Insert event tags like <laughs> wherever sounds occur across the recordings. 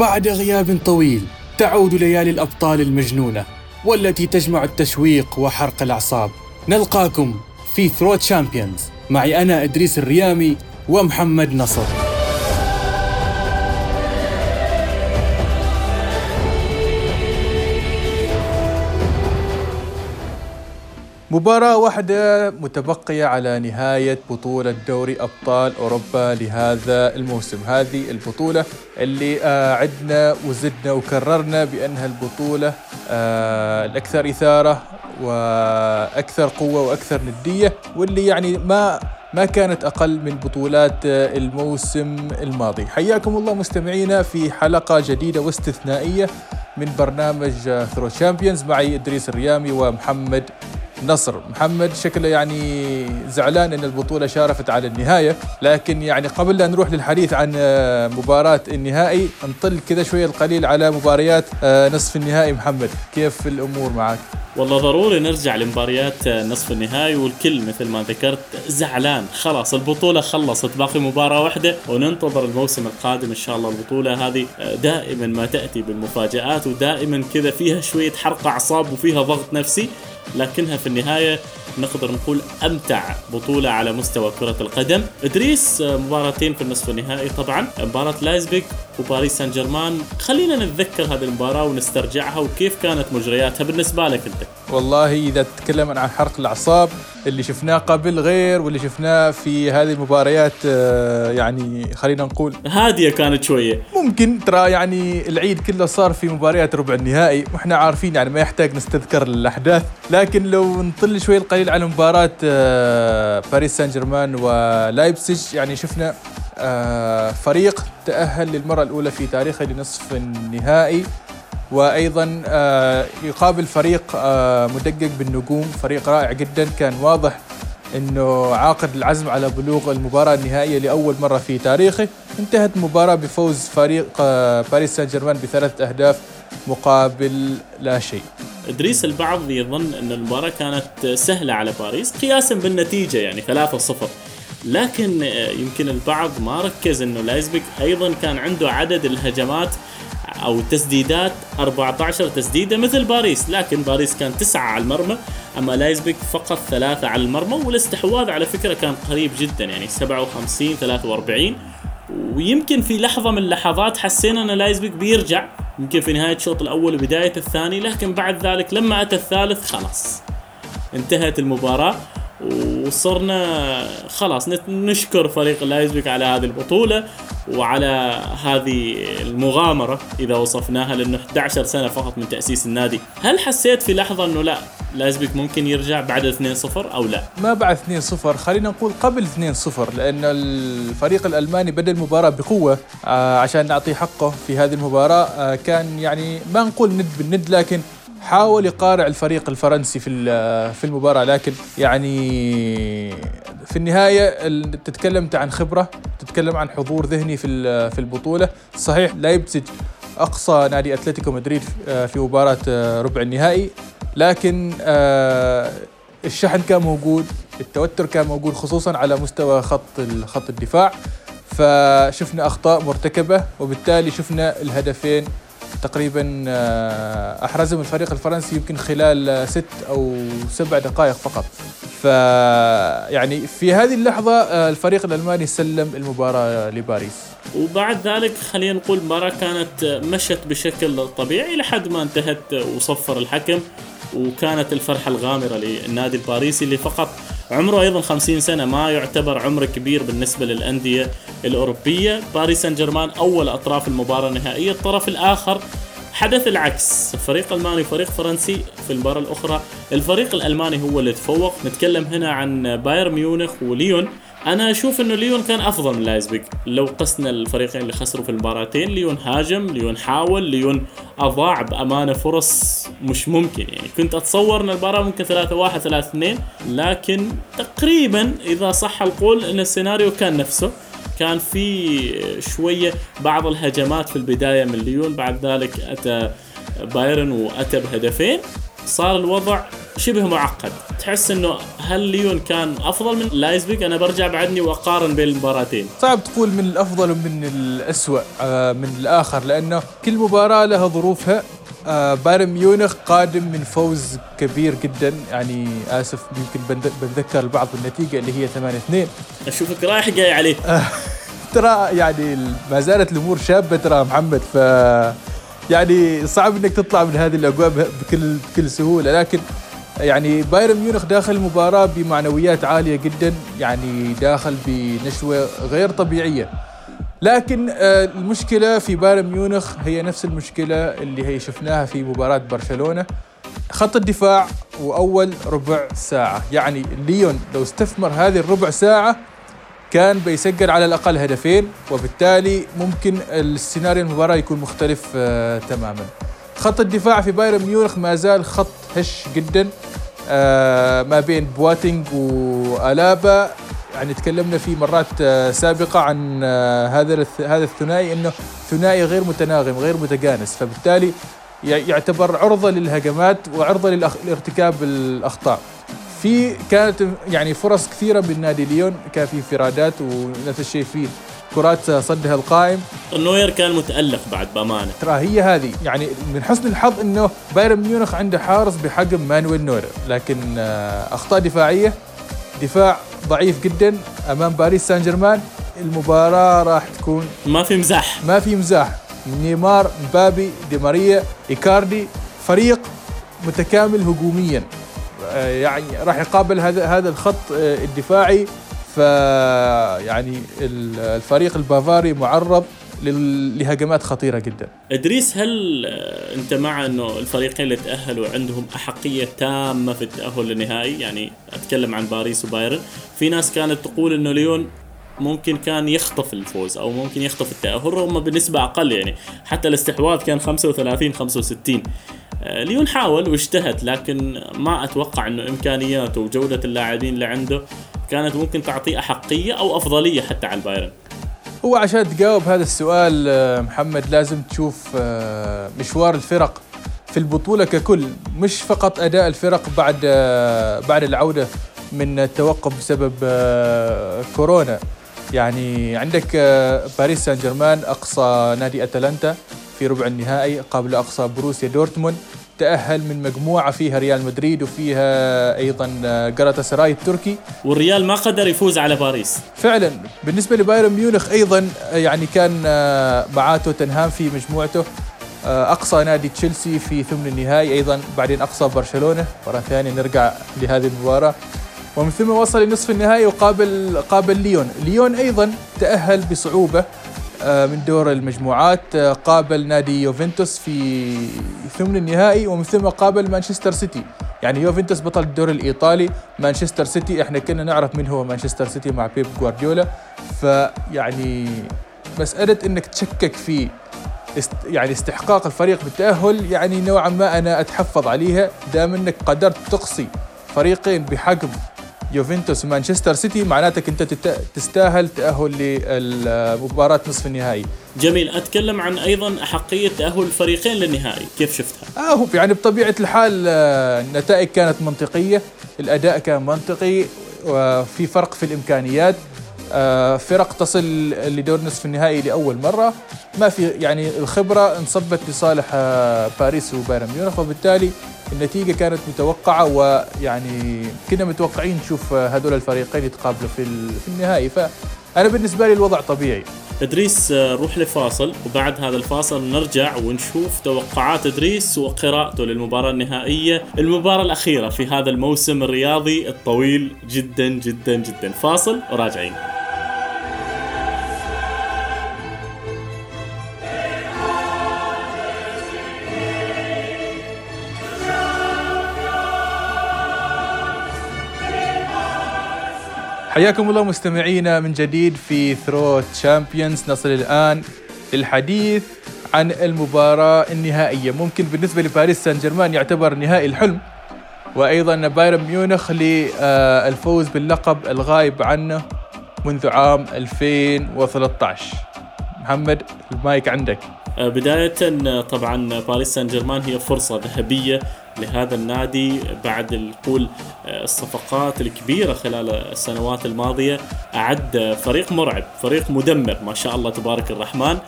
بعد غياب طويل تعود ليالي الأبطال المجنونة والتي تجمع التشويق وحرق الأعصاب. نلقاكم في ثرو تشامبيونز معي أنا إدريس الريامي ومحمد نصر. مباراة واحدة متبقية على نهاية بطولة دوري أبطال أوروبا لهذا الموسم. هذه البطولة اللي آه عدنا وزدنا وكررنا بأنها البطولة آه الأكثر إثارة وأكثر قوة وأكثر ندية واللي يعني ما ما كانت أقل من بطولات الموسم الماضي. حياكم الله مستمعينا في حلقة جديدة واستثنائية من برنامج ثرو شامبيونز معي إدريس الريامي ومحمد نصر. محمد شكله يعني زعلان إن البطولة شارفت على النهاية لكن يعني قبل لا نروح للحديث عن آه، مباراة النهائي نطل كذا شوية القليل على مباريات آه، نصف النهائي. محمد كيف الأمور معك؟ والله ضروري نرجع لمباريات آه، نصف النهائي والكل مثل ما ذكرت زعلان. خلاص البطولة خلصت باقي مباراة واحدة وننتظر الموسم القادم إن شاء الله. البطولة هذه دائما ما تأتي بالمفاجآت ودائما كذا فيها شوية حرق أعصاب وفيها ضغط نفسي. لكنها في النهاية نقدر نقول أمتع بطولة على مستوى كرة القدم. إدريس آه، مباراتين في النصف النهائي طبعا. مباراة لايزبيك وباريس سان جيرمان خلينا نتذكر هذه المباراة ونسترجعها وكيف كانت مجرياتها بالنسبة لك أنت. والله إذا تكلم عن حرق الأعصاب اللي شفناه قبل غير واللي شفناه في هذه المباريات آه، يعني خلينا نقول هادية كانت شوية. ممكن ترى يعني العيد كله صار في مباريات ربع النهائي وإحنا عارفين يعني ما يحتاج نستذكر الأحداث لكن لو نطل شوي القليل على مباراة آه، باريس سان جيرمان ولايبسج يعني شفنا آه، فريق تأهل للمرة الأولى في تاريخه لنصف النهائي. وأيضا آه، يقابل فريق مدجج بالنجوم فريق رائع جدا. كان واضح إنه عاقد العزم على بلوغ المباراة النهائية لأول مرة في تاريخه. انتهت المباراه بفوز فريق باريس سان جيرمان بثلاث أهداف مقابل لا شيء. إدريس البعض يظن إن المباراة كانت سهلة على باريس قياسا بالنتيجة يعني 3-0 لكن يمكن البعض ما ركز إنه لايبزيك أيضا كان عنده عدد الهجمات أو التسديدات 14 تسديدة مثل باريس لكن باريس كان تسعة على المرمى أما لايبزيك فقط ثلاثة على المرمى والاستحواذ على فكرة كان قريب جدا يعني 57 43 ويمكن في لحظة من اللحظات حسينا أن لايبزيك بيرجع يمكن في نهاية الشوط الأول وبداية الثاني لكن بعد ذلك لما أتى الثالث خلاص انتهت المباراة. وصرنا خلاص نشكر فريق لايبزيك على هذه البطولة وعلى هذه المغامرة إذا وصفناها لأنه 11 سنة فقط من تأسيس النادي. هل حسيت في لحظة أنه لا لايبزيك ممكن يرجع بعد 2-0 أو لا؟ ما بعد 2-0 خلينا نقول قبل 2-0 لأن الفريق الألماني بدأ المباراة بقوة آه، عشان نعطيه حقه في هذه المباراة آه، كان يعني ما نقول ند بالند لكن حاول يقارع الفريق الفرنسي في في المباراة لكن يعني في النهاية تتكلم عن خبرة تتكلم عن حضور ذهني في في البطولة. صحيح لايبزيج أقصى نادي أتلتيكو مدريد في مباراة ربع النهائي. لكن آه، الشحن كان موجود التوتر كان موجود خصوصا على مستوى خط خط الدفاع. فشفنا أخطاء مرتكبة وبالتالي شفنا الهدفين تقريبا آه، أحرزهم الفريق الفرنسي يمكن خلال ست أو سبع دقائق فقط. ف يعني في هذه اللحظة آه، الفريق الألماني سلم المباراة لباريس. وبعد ذلك خلينا نقول المباراه كانت مشت بشكل طبيعي لحد ما انتهت وصفر الحكم. وكانت الفرحة الغامرة للنادي الباريسي اللي فقط عمره أيضا 50 سنة ما يعتبر عمر كبير بالنسبة للأندية الأوروبية. باريس سان جيرمان أول أطراف المباراة النهائية الطرف الآخر حدث العكس. فريق الماني وفريق فرنسي في المباراة الأخرى الفريق الألماني هو اللي تفوق. نتكلم هنا عن بايرن ميونخ وليون. أنا أشوف إنه ليون كان أفضل من لايبزيك. لو قسنا الفريقين اللي خسروا في المباراتين ليون هاجم ليون حاول ليون أضاع بأمانة فرص مش ممكن. يعني كنت أتصور إن المباراة ممكن 3 1 3 2 لكن تقريبا إذا صح القول إن السيناريو كان نفسه. كان في شوية بعض الهجمات في البداية من ليون بعد ذلك أتى بايرن وأتى بهدفين. صار الوضع شبه معقد. تحس إنه هل ليون كان أفضل من لايزبيك أنا برجع بعدني وأقارن بين المباراتين. صعب تقول من الأفضل ومن الاسوء آه، من الآخر لأنه كل مباراة لها ظروفها. آه، بايرن ميونخ قادم من فوز كبير جدا. يعني آسف يمكن بنذكر البعض بالنتيجه اللي هي 8 2 أشوفك رايح جاي عليه <laughs> ترى يعني ما زالت الأمور شابة ترى محمد ف يعني صعب إنك تطلع من هذه الأجواء بكل بكل سهولة. لكن يعني بايرن ميونخ داخل المباراة بمعنويات عالية جدا يعني داخل بنشوة غير طبيعية. لكن آه، المشكلة في بايرن ميونخ هي نفس المشكلة اللي هي شفناها في مباراة برشلونة. خط الدفاع وأول ربع ساعة. يعني ليون لو استثمر هذه الربع ساعة كان بيسجل على الأقل هدفين وبالتالي ممكن السيناريو المباراة يكون مختلف آه تماما. خط الدفاع في بايرن ميونخ ما زال خط هش جدا آه ما بين بواتينج وألابا. يعني تكلمنا في مرات آه سابقة عن آه هذا هذا الثنائي إنه ثنائي غير متناغم غير متجانس. فبالتالي يعتبر عرضة للهجمات وعرضة لارتكاب الأخطاء. في كانت يعني فرص كثيرة من نادي ليون كان في انفرادات ونفس الشيء في كرات صدها القائم. نوير كان متألق بعد بامانة. ترى هي هذه يعني من حسن الحظ إنه بايرن ميونخ عنده حارس بحجم مانويل نوير لكن آه، أخطاء دفاعية دفاع ضعيف جدا أمام باريس سان جيرمان المباراة راح تكون ما في مزاح. ما في مزاح. نيمار مبابي دي ماريا إيكاردي فريق متكامل هجوميا. يعني راح يقابل هذا هذا الخط آه، الدفاعي ف يعني الفريق البافاري معرض لهجمات خطيرة جدا. إدريس هل آه، أنت مع إنه الفريقين اللي تأهلوا عندهم أحقية تامة في التأهل للنهائي؟ يعني أتكلم عن باريس وبايرن، في ناس كانت تقول إنه ليون ممكن كان يخطف الفوز أو ممكن يخطف التأهل رغم بنسبة أقل يعني حتى الاستحواذ كان 35 65 آه، ليون حاول واجتهد لكن ما أتوقع إنه إمكانياته وجودة اللاعبين اللي عنده كانت ممكن تعطيه أحقية أو أفضلية حتى على البايرن. هو عشان تجاوب هذا السؤال آه، محمد لازم تشوف آه، مشوار الفرق في البطولة ككل مش فقط أداء الفرق بعد بعد العودة من التوقف بسبب كورونا. يعني عندك باريس سان جيرمان أقصى نادي أتلانتا. في ربع النهائي قبل أقصى بروسيا دورتموند. تأهل من مجموعة فيها ريال مدريد وفيها أيضا جالاتا سراي التركي. والريال ما قدر يفوز على باريس. فعلا بالنسبة لبايرن ميونخ أيضا يعني كان معاه توتنهام في مجموعته. أقصى نادي تشيلسي في ثمن النهائي أيضا بعدين أقصى برشلونة. مرة ثانية نرجع لهذه المباراة. ومن ثم وصل لنصف النهائي وقابل قابل ليون. ليون أيضا تأهل بصعوبة. آه، من دور المجموعات آه، قابل نادي يوفنتوس في ثمن النهائي ومن ثم قابل مانشستر سيتي. يعني يوفنتوس بطل الدوري الإيطالي مانشستر سيتي إحنا كنا نعرف من هو مانشستر سيتي مع بيب جوارديولا. فيعني مسألة إنك تشكك في است يعني استحقاق الفريق بالتأهل يعني نوعا ما أنا أتحفظ عليها دام إنك قدرت تقصي فريقين بحجم يوفنتوس ومانشستر سيتي معناتك أنت تستاهل تأهل لمباراه نصف النهائي. جميل أتكلم عن أيضا أحقية تأهل الفريقين للنهائي كيف شفتها؟ آه يعني بطبيعة الحال آه، النتائج كانت منطقية الأداء كان منطقي وفي فرق في الإمكانيات. فرق تصل لدور نصف النهائي لأول مرة. ما في يعني الخبرة انصبت لصالح آه، باريس وبايرن ميونخ وبالتالي النتيجة كانت متوقعة ويعني كنا متوقعين نشوف هذول الفريقين يتقابلوا في في النهائي. فأنا بالنسبة لي الوضع طبيعي. ادريس روح لفاصل وبعد هذا الفاصل نرجع ونشوف توقعات ادريس وقراءته للمباراة النهائية. المباراة الأخيرة في هذا الموسم الرياضي الطويل جدا جدا جدا. فاصل وراجعين. حياكم الله مستمعينا من جديد في ثرو تشامبيونز نصل الآن للحديث عن المباراة النهائية. ممكن بالنسبة لباريس سان جيرمان يعتبر نهائي الحلم وأيضا بايرن ميونخ للفوز باللقب الغايب عنه منذ عام 2013 محمد المايك عندك. بداية طبعا باريس سان جيرمان هي فرصة ذهبية لهذا النادي بعد القول آه، الصفقات الكبيرة خلال السنوات الماضية. أعد فريق مرعب فريق مدمر ما شاء الله تبارك الرحمن.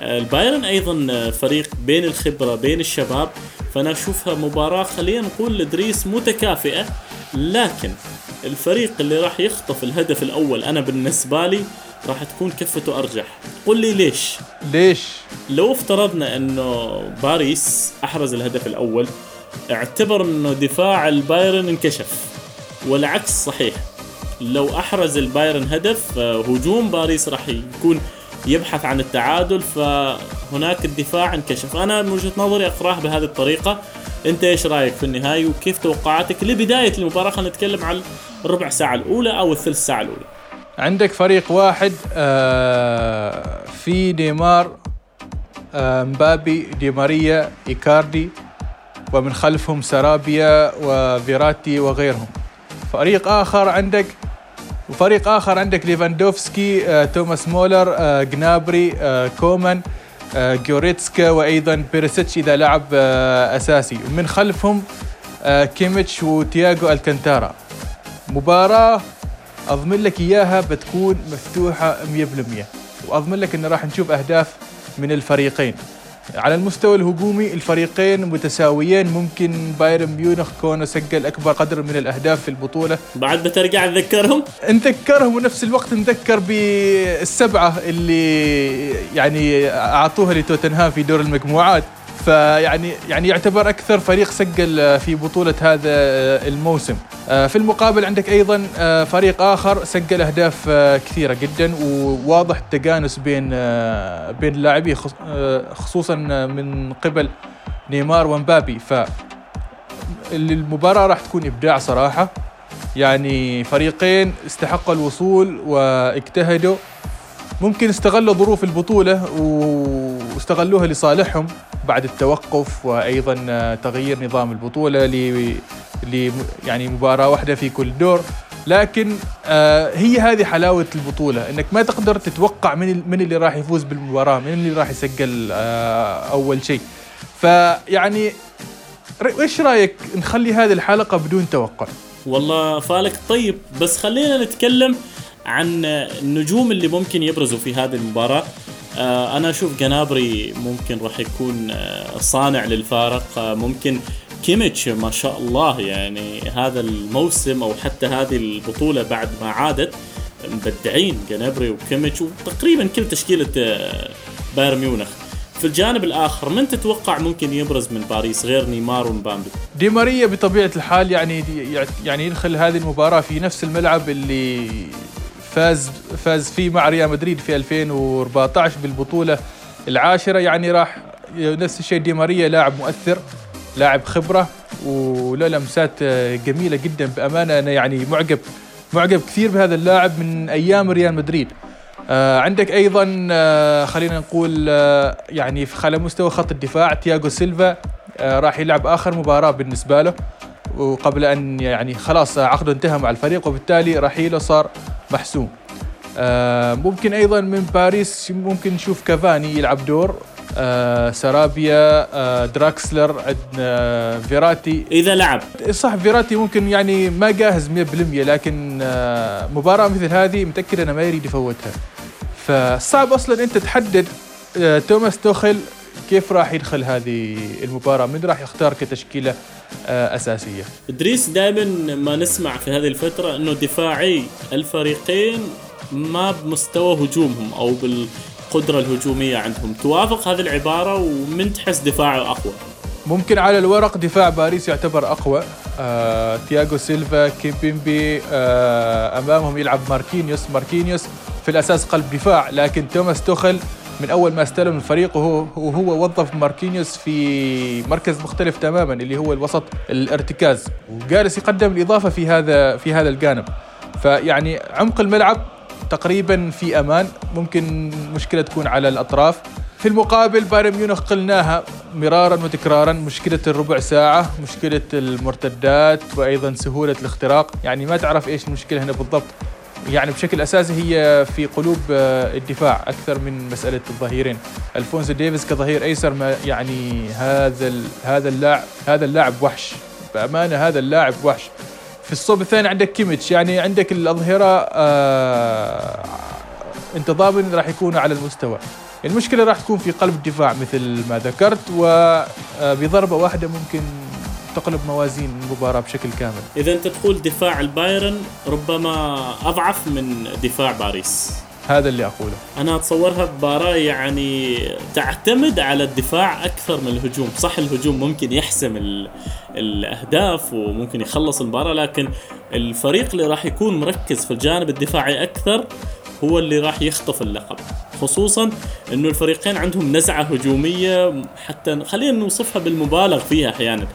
آه، البايرن أيضا فريق بين الخبرة بين الشباب. فأنا أشوفها مباراة خلينا نقول لدريس متكافئة لكن الفريق اللي راح يخطف الهدف الأول أنا بالنسبة لي راح تكون كفته أرجح. قل لي ليش؟ ليش؟ لو افترضنا إنه باريس أحرز الهدف الأول اعتبر إنه دفاع البايرن انكشف والعكس صحيح. لو أحرز البايرن هدف هجوم باريس راح يكون يبحث عن التعادل فهناك الدفاع انكشف. أنا من وجهة نظري أقرأه بهذه الطريقة. أنت إيش رأيك في النهاية؟ وكيف توقعاتك لبداية المباراة؟ خلينا نتكلم عن الربع ساعة الأولى أو الثلث ساعة الأولى. عندك فريق واحد آه في نيمار آه مبابي دي ماريا إيكاردي ومن خلفهم سرابيا وفيراتي وغيرهم. فريق آخر عندك وفريق آخر عندك ليفاندوفسكي آه توماس مولر آه جنابري آه كومان آه جوريتسكا وأيضا بيريسيتش إذا لعب آه أساسي. ومن خلفهم آه كيميتش وتياغو ألكانتارا. مباراة أضمن لك إياها بتكون مفتوحة 100% وأضمن لك إن راح نشوف أهداف من الفريقين. على المستوى الهجومي الفريقين متساويين. ممكن بايرن ميونخ كونه سجل أكبر قدر من الأهداف في البطولة. بعد بترجع تذكرهم؟ نذكرهم ونفس الوقت نذكر بالسبعة اللي يعني أعطوها لتوتنهام في دور المجموعات. فيعني يعني يعتبر أكثر فريق سجل في بطولة هذا الموسم. آه، في المقابل عندك أيضا آه، فريق آخر سجل أهداف آه، كثيرة جدا وواضح التجانس بين بين اللاعبين خصوصا من قبل نيمار ومبابي. ف المباراة راح تكون إبداع صراحة. يعني فريقين استحقوا الوصول واجتهدوا. ممكن استغلوا ظروف البطولة واستغلوها لصالحهم بعد التوقف وأيضا تغيير نظام البطولة ل يعني مباراة واحدة في كل دور. لكن آه هي هذه حلاوة البطولة إنك ما تقدر تتوقع من من اللي راح يفوز بالمباراة من اللي راح يسجل آه أول شيء. فيعني إيش رأيك نخلي هذه الحلقة بدون توقع؟ والله فالك طيب بس خلينا نتكلم عن النجوم اللي ممكن يبرزوا في هذه المباراة. آه أنا أشوف جنابري ممكن راح يكون آه صانع للفارق. آه ممكن كيميتش ما شاء الله يعني هذا الموسم أو حتى هذه البطولة بعد ما عادت مبدعين جنابري وكيميتش وتقريبا كل تشكيلة بايرن ميونخ. في الجانب الآخر من تتوقع ممكن يبرز من باريس غير نيمار ومبابي؟ دي ماريا بطبيعة الحال يعني يعني يدخل هذه المباراة في نفس الملعب اللي فاز فاز فيه مع ريال مدريد في 2014 بالبطولة العاشرة. يعني راح نفس الشيء دي ماريا لاعب مؤثر لاعب خبرة وله لمسات جميلة جدا بأمانة. أنا يعني معجب معجب كثير بهذا اللاعب من أيام ريال مدريد. آه عندك أيضا آه خلينا نقول آه يعني على مستوى خط الدفاع تياغو سيلفا آه راح يلعب آخر مباراة بالنسبة له. وقبل أن يعني خلاص عقده انتهى مع الفريق وبالتالي رحيله صار محسوم. آه ممكن أيضا من باريس ممكن نشوف كافاني يلعب دور. آه سرابيا آه دراكسلر عندنا آه فيراتي. إذا لعب. صح فيراتي ممكن يعني ما جاهز 100% لكن آه مباراة مثل هذه متأكد أنه ما يريد يفوتها. فصعب أصلا أنت تحدد آه توماس توخل كيف راح يدخل هذه المباراة؟ من راح يختار كتشكيلة آه، أساسية؟ إدريس دائما ما نسمع في هذه الفترة أنه دفاعي الفريقين ما بمستوى هجومهم أو بالقدرة الهجومية عندهم. توافق هذه العبارة ومن تحس دفاعه أقوى. ممكن على الورق دفاع باريس يعتبر أقوى. آه، تياغو سيلفا كيمبيمبي آه، أمامهم يلعب ماركينيوس. ماركينيوس في الأساس قلب دفاع لكن توماس توخل من أول ما استلم الفريق وهو وهو وظف ماركينيوس في مركز مختلف تماما اللي هو الوسط الارتكاز. وجالس يقدم الإضافة في هذا في هذا الجانب. فيعني عمق الملعب تقريبا في أمان. ممكن مشكلة تكون على الأطراف. في المقابل بايرن ميونخ قلناها مرارا وتكرارا. مشكلة الربع ساعة مشكلة المرتدات وأيضا سهولة الاختراق. يعني ما تعرف إيش المشكلة هنا بالضبط. يعني بشكل أساسي هي في قلوب آه، الدفاع أكثر من مسألة الظهيرين. الفونسو ديفيز كظهير أيسر ما يعني هذا هذا اللاعب هذا اللاعب وحش. بأمانة هذا اللاعب وحش. في الصوب الثاني عندك كيميتش. يعني عندك الأظهرة آه انت ضامن راح يكونوا على المستوى. المشكلة راح تكون في قلب الدفاع مثل ما ذكرت وبضربه واحدة ممكن تقلب موازين المباراة بشكل كامل. إذا أنت تقول دفاع البايرن ربما أضعف من دفاع باريس. هذا اللي أقوله. أنا أتصورها مباراة يعني تعتمد على الدفاع أكثر من الهجوم. صح الهجوم ممكن يحسم الأهداف وممكن يخلص المباراة لكن الفريق اللي راح يكون مركز في الجانب الدفاعي أكثر هو اللي راح يخطف اللقب. خصوصا إنه الفريقين عندهم نزعة هجومية حتى خلينا نوصفها بالمبالغ فيها أحيانا.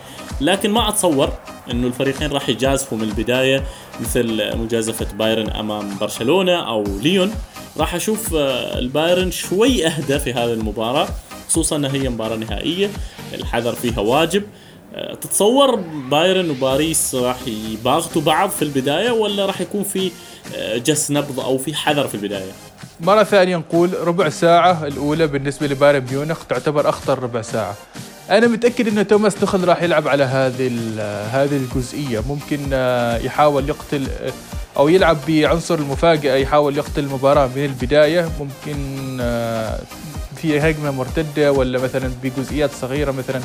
لكن ما اتصور انه الفريقين راح يجازفوا من البداية مثل مجازفة بايرن امام برشلونة أو ليون. راح أشوف آه، البايرن شوي اهدى في هذه المباراة خصوصا انها هي مباراة نهائية الحذر فيها واجب. آه، تتصور بايرن وباريس راح يباغتوا بعض في البداية ولا راح يكون في آه، جس نبض أو في حذر في البداية؟ مرة ثانية نقول ربع ساعة الأولى بالنسبة لبايرن ميونخ تعتبر أخطر ربع ساعة. أنا متأكد ان توماس تخل راح يلعب على هذه هذه الجزئية. ممكن آه، يحاول يقتل آه، أو يلعب بعنصر المفاجأة يحاول يقتل المباراه من البداية. ممكن آه، في هجمة مرتدة ولا مثلا بجزئيات صغيرة مثلا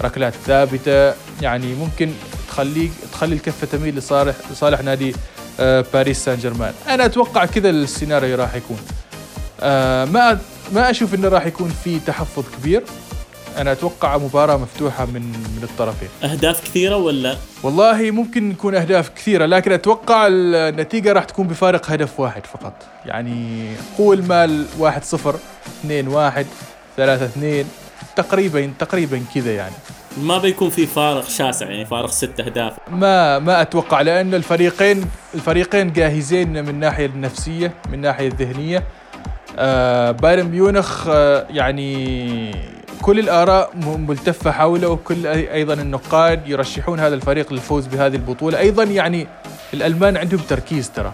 ركلات ثابتة. يعني ممكن تخليك تخلي الكفة تميل لصالح لصالح نادي باريس سان جيرمان أنا أتوقع كذا السيناريو راح يكون. ما ما أشوف إنه راح يكون في تحفظ كبير. أنا أتوقع مباراة مفتوحة من من الطرفين. أهداف كثيرة ولا؟ والله ممكن يكون أهداف كثيرة لكن أتوقع النتيجة راح تكون بفارق هدف واحد فقط. يعني قول مال 1 0 2 1 3 2 تقريبا تقريبا كذا يعني. ما بيكون في فارق شاسع يعني فارق ست أهداف. ما ما أتوقع لأن الفريقين الفريقين جاهزين من الناحيه النفسية من الناحيه الذهنية. آه بايرن ميونخ آه يعني كل الآراء ملتفة حوله وكل أيضا النقاد يرشحون هذا الفريق للفوز بهذه البطولة. أيضا يعني الألمان عندهم تركيز ترى.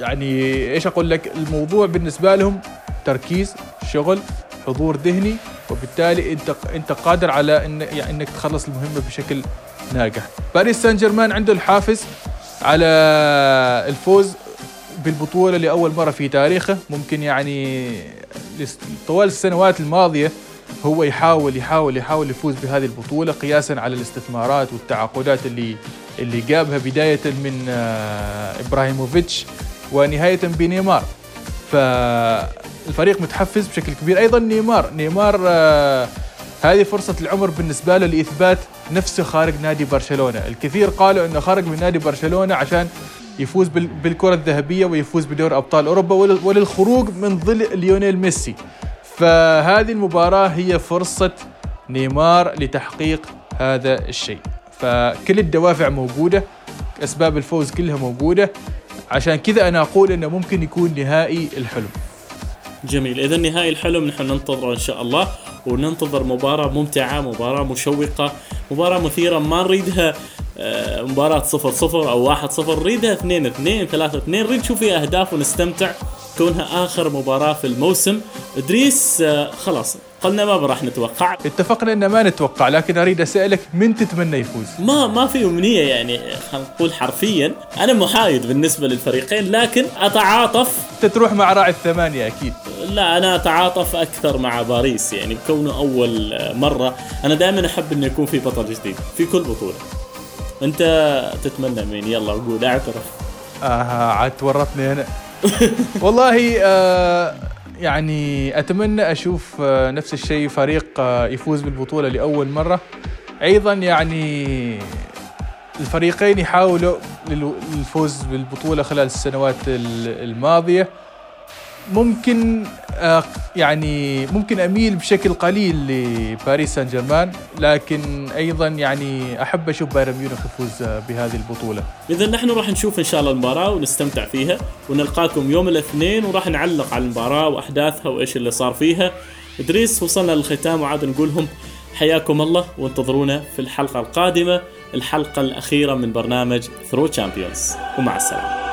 يعني إيش أقول لك؟ الموضوع بالنسبة لهم تركيز شغل حضور ذهني وبالتالي أنت أنت قادر على إن يعني إنك تخلص المهمة بشكل ناجح. باريس سان جيرمان عنده الحافز على الفوز بالبطولة لأول مرة في تاريخه، ممكن يعني طوال السنوات الماضية هو يحاول يحاول يحاول يفوز بهذه البطولة قياسا على الاستثمارات والتعاقدات اللي اللي جابها بداية من آه، إبراهيموفيتش ونهاية بنيمار. فالفريق متحفز بشكل كبير. أيضا نيمار. نيمار آه، هذه فرصة العمر بالنسبة له لإثبات نفسه خارج نادي برشلونة. الكثير قالوا أنه خرج من نادي برشلونة عشان يفوز بالكرة الذهبية ويفوز بدور أبطال أوروبا وللخروج من ظل ليونيل ميسي. فهذه المباراة هي فرصة نيمار لتحقيق هذا الشيء. فكل الدوافع موجودة أسباب الفوز كلها موجودة. عشان كذا أنا أقول أنه ممكن يكون نهائي الحلم. جميل. إذا نهائي الحلم نحن ننتظره إن شاء الله وننتظر مباراة ممتعة مباراة مشوقة مباراة مثيرة ما نريدها آه، مباراة صفر صفر أو واحد صفر. نريدها اثنين اثنين ثلاثة اثنين. نريد نشوف فيها أهداف ونستمتع. كونها آخر مباراة في الموسم. إدريس آه، خلاص قلنا ما راح نتوقع. اتفقنا ان ما نتوقع لكن أريد أسألك من تتمنى يفوز؟ ما ما في أمنية يعني خلينا نقول حرفيا. أنا محايد بالنسبة للفريقين لكن أتعاطف. تروح مع راعي الثمانية أكيد. لا أنا أتعاطف أكثر مع باريس يعني بكونه أول مرة. أنا دائما أحب إنه يكون في بطل جديد في كل بطولة. أنت تتمنى مين؟ يلا قول اعترف. آه عاد تورطني هنا <laughs> والله آه يعني أتمنى أشوف آه نفس الشيء فريق آه يفوز بالبطولة لأول مرة. أيضا يعني الفريقين يحاولوا للفوز بالبطولة خلال السنوات الماضية. ممكن آه، يعني ممكن أميل بشكل قليل لباريس سان جيرمان لكن أيضا يعني أحب أشوف بايرن ميونخ يفوز بهذه البطولة. اذا نحن راح نشوف إن شاء الله المباراة ونستمتع فيها ونلقاكم يوم الاثنين وراح نعلق على المباراة وأحداثها وإيش اللي صار فيها. إدريس وصلنا للختام وعاد نقول لهم حياكم الله وانتظرونا في الحلقة القادمة الحلقة الأخيرة من برنامج ثرو تشامبيونز ومع السلامة.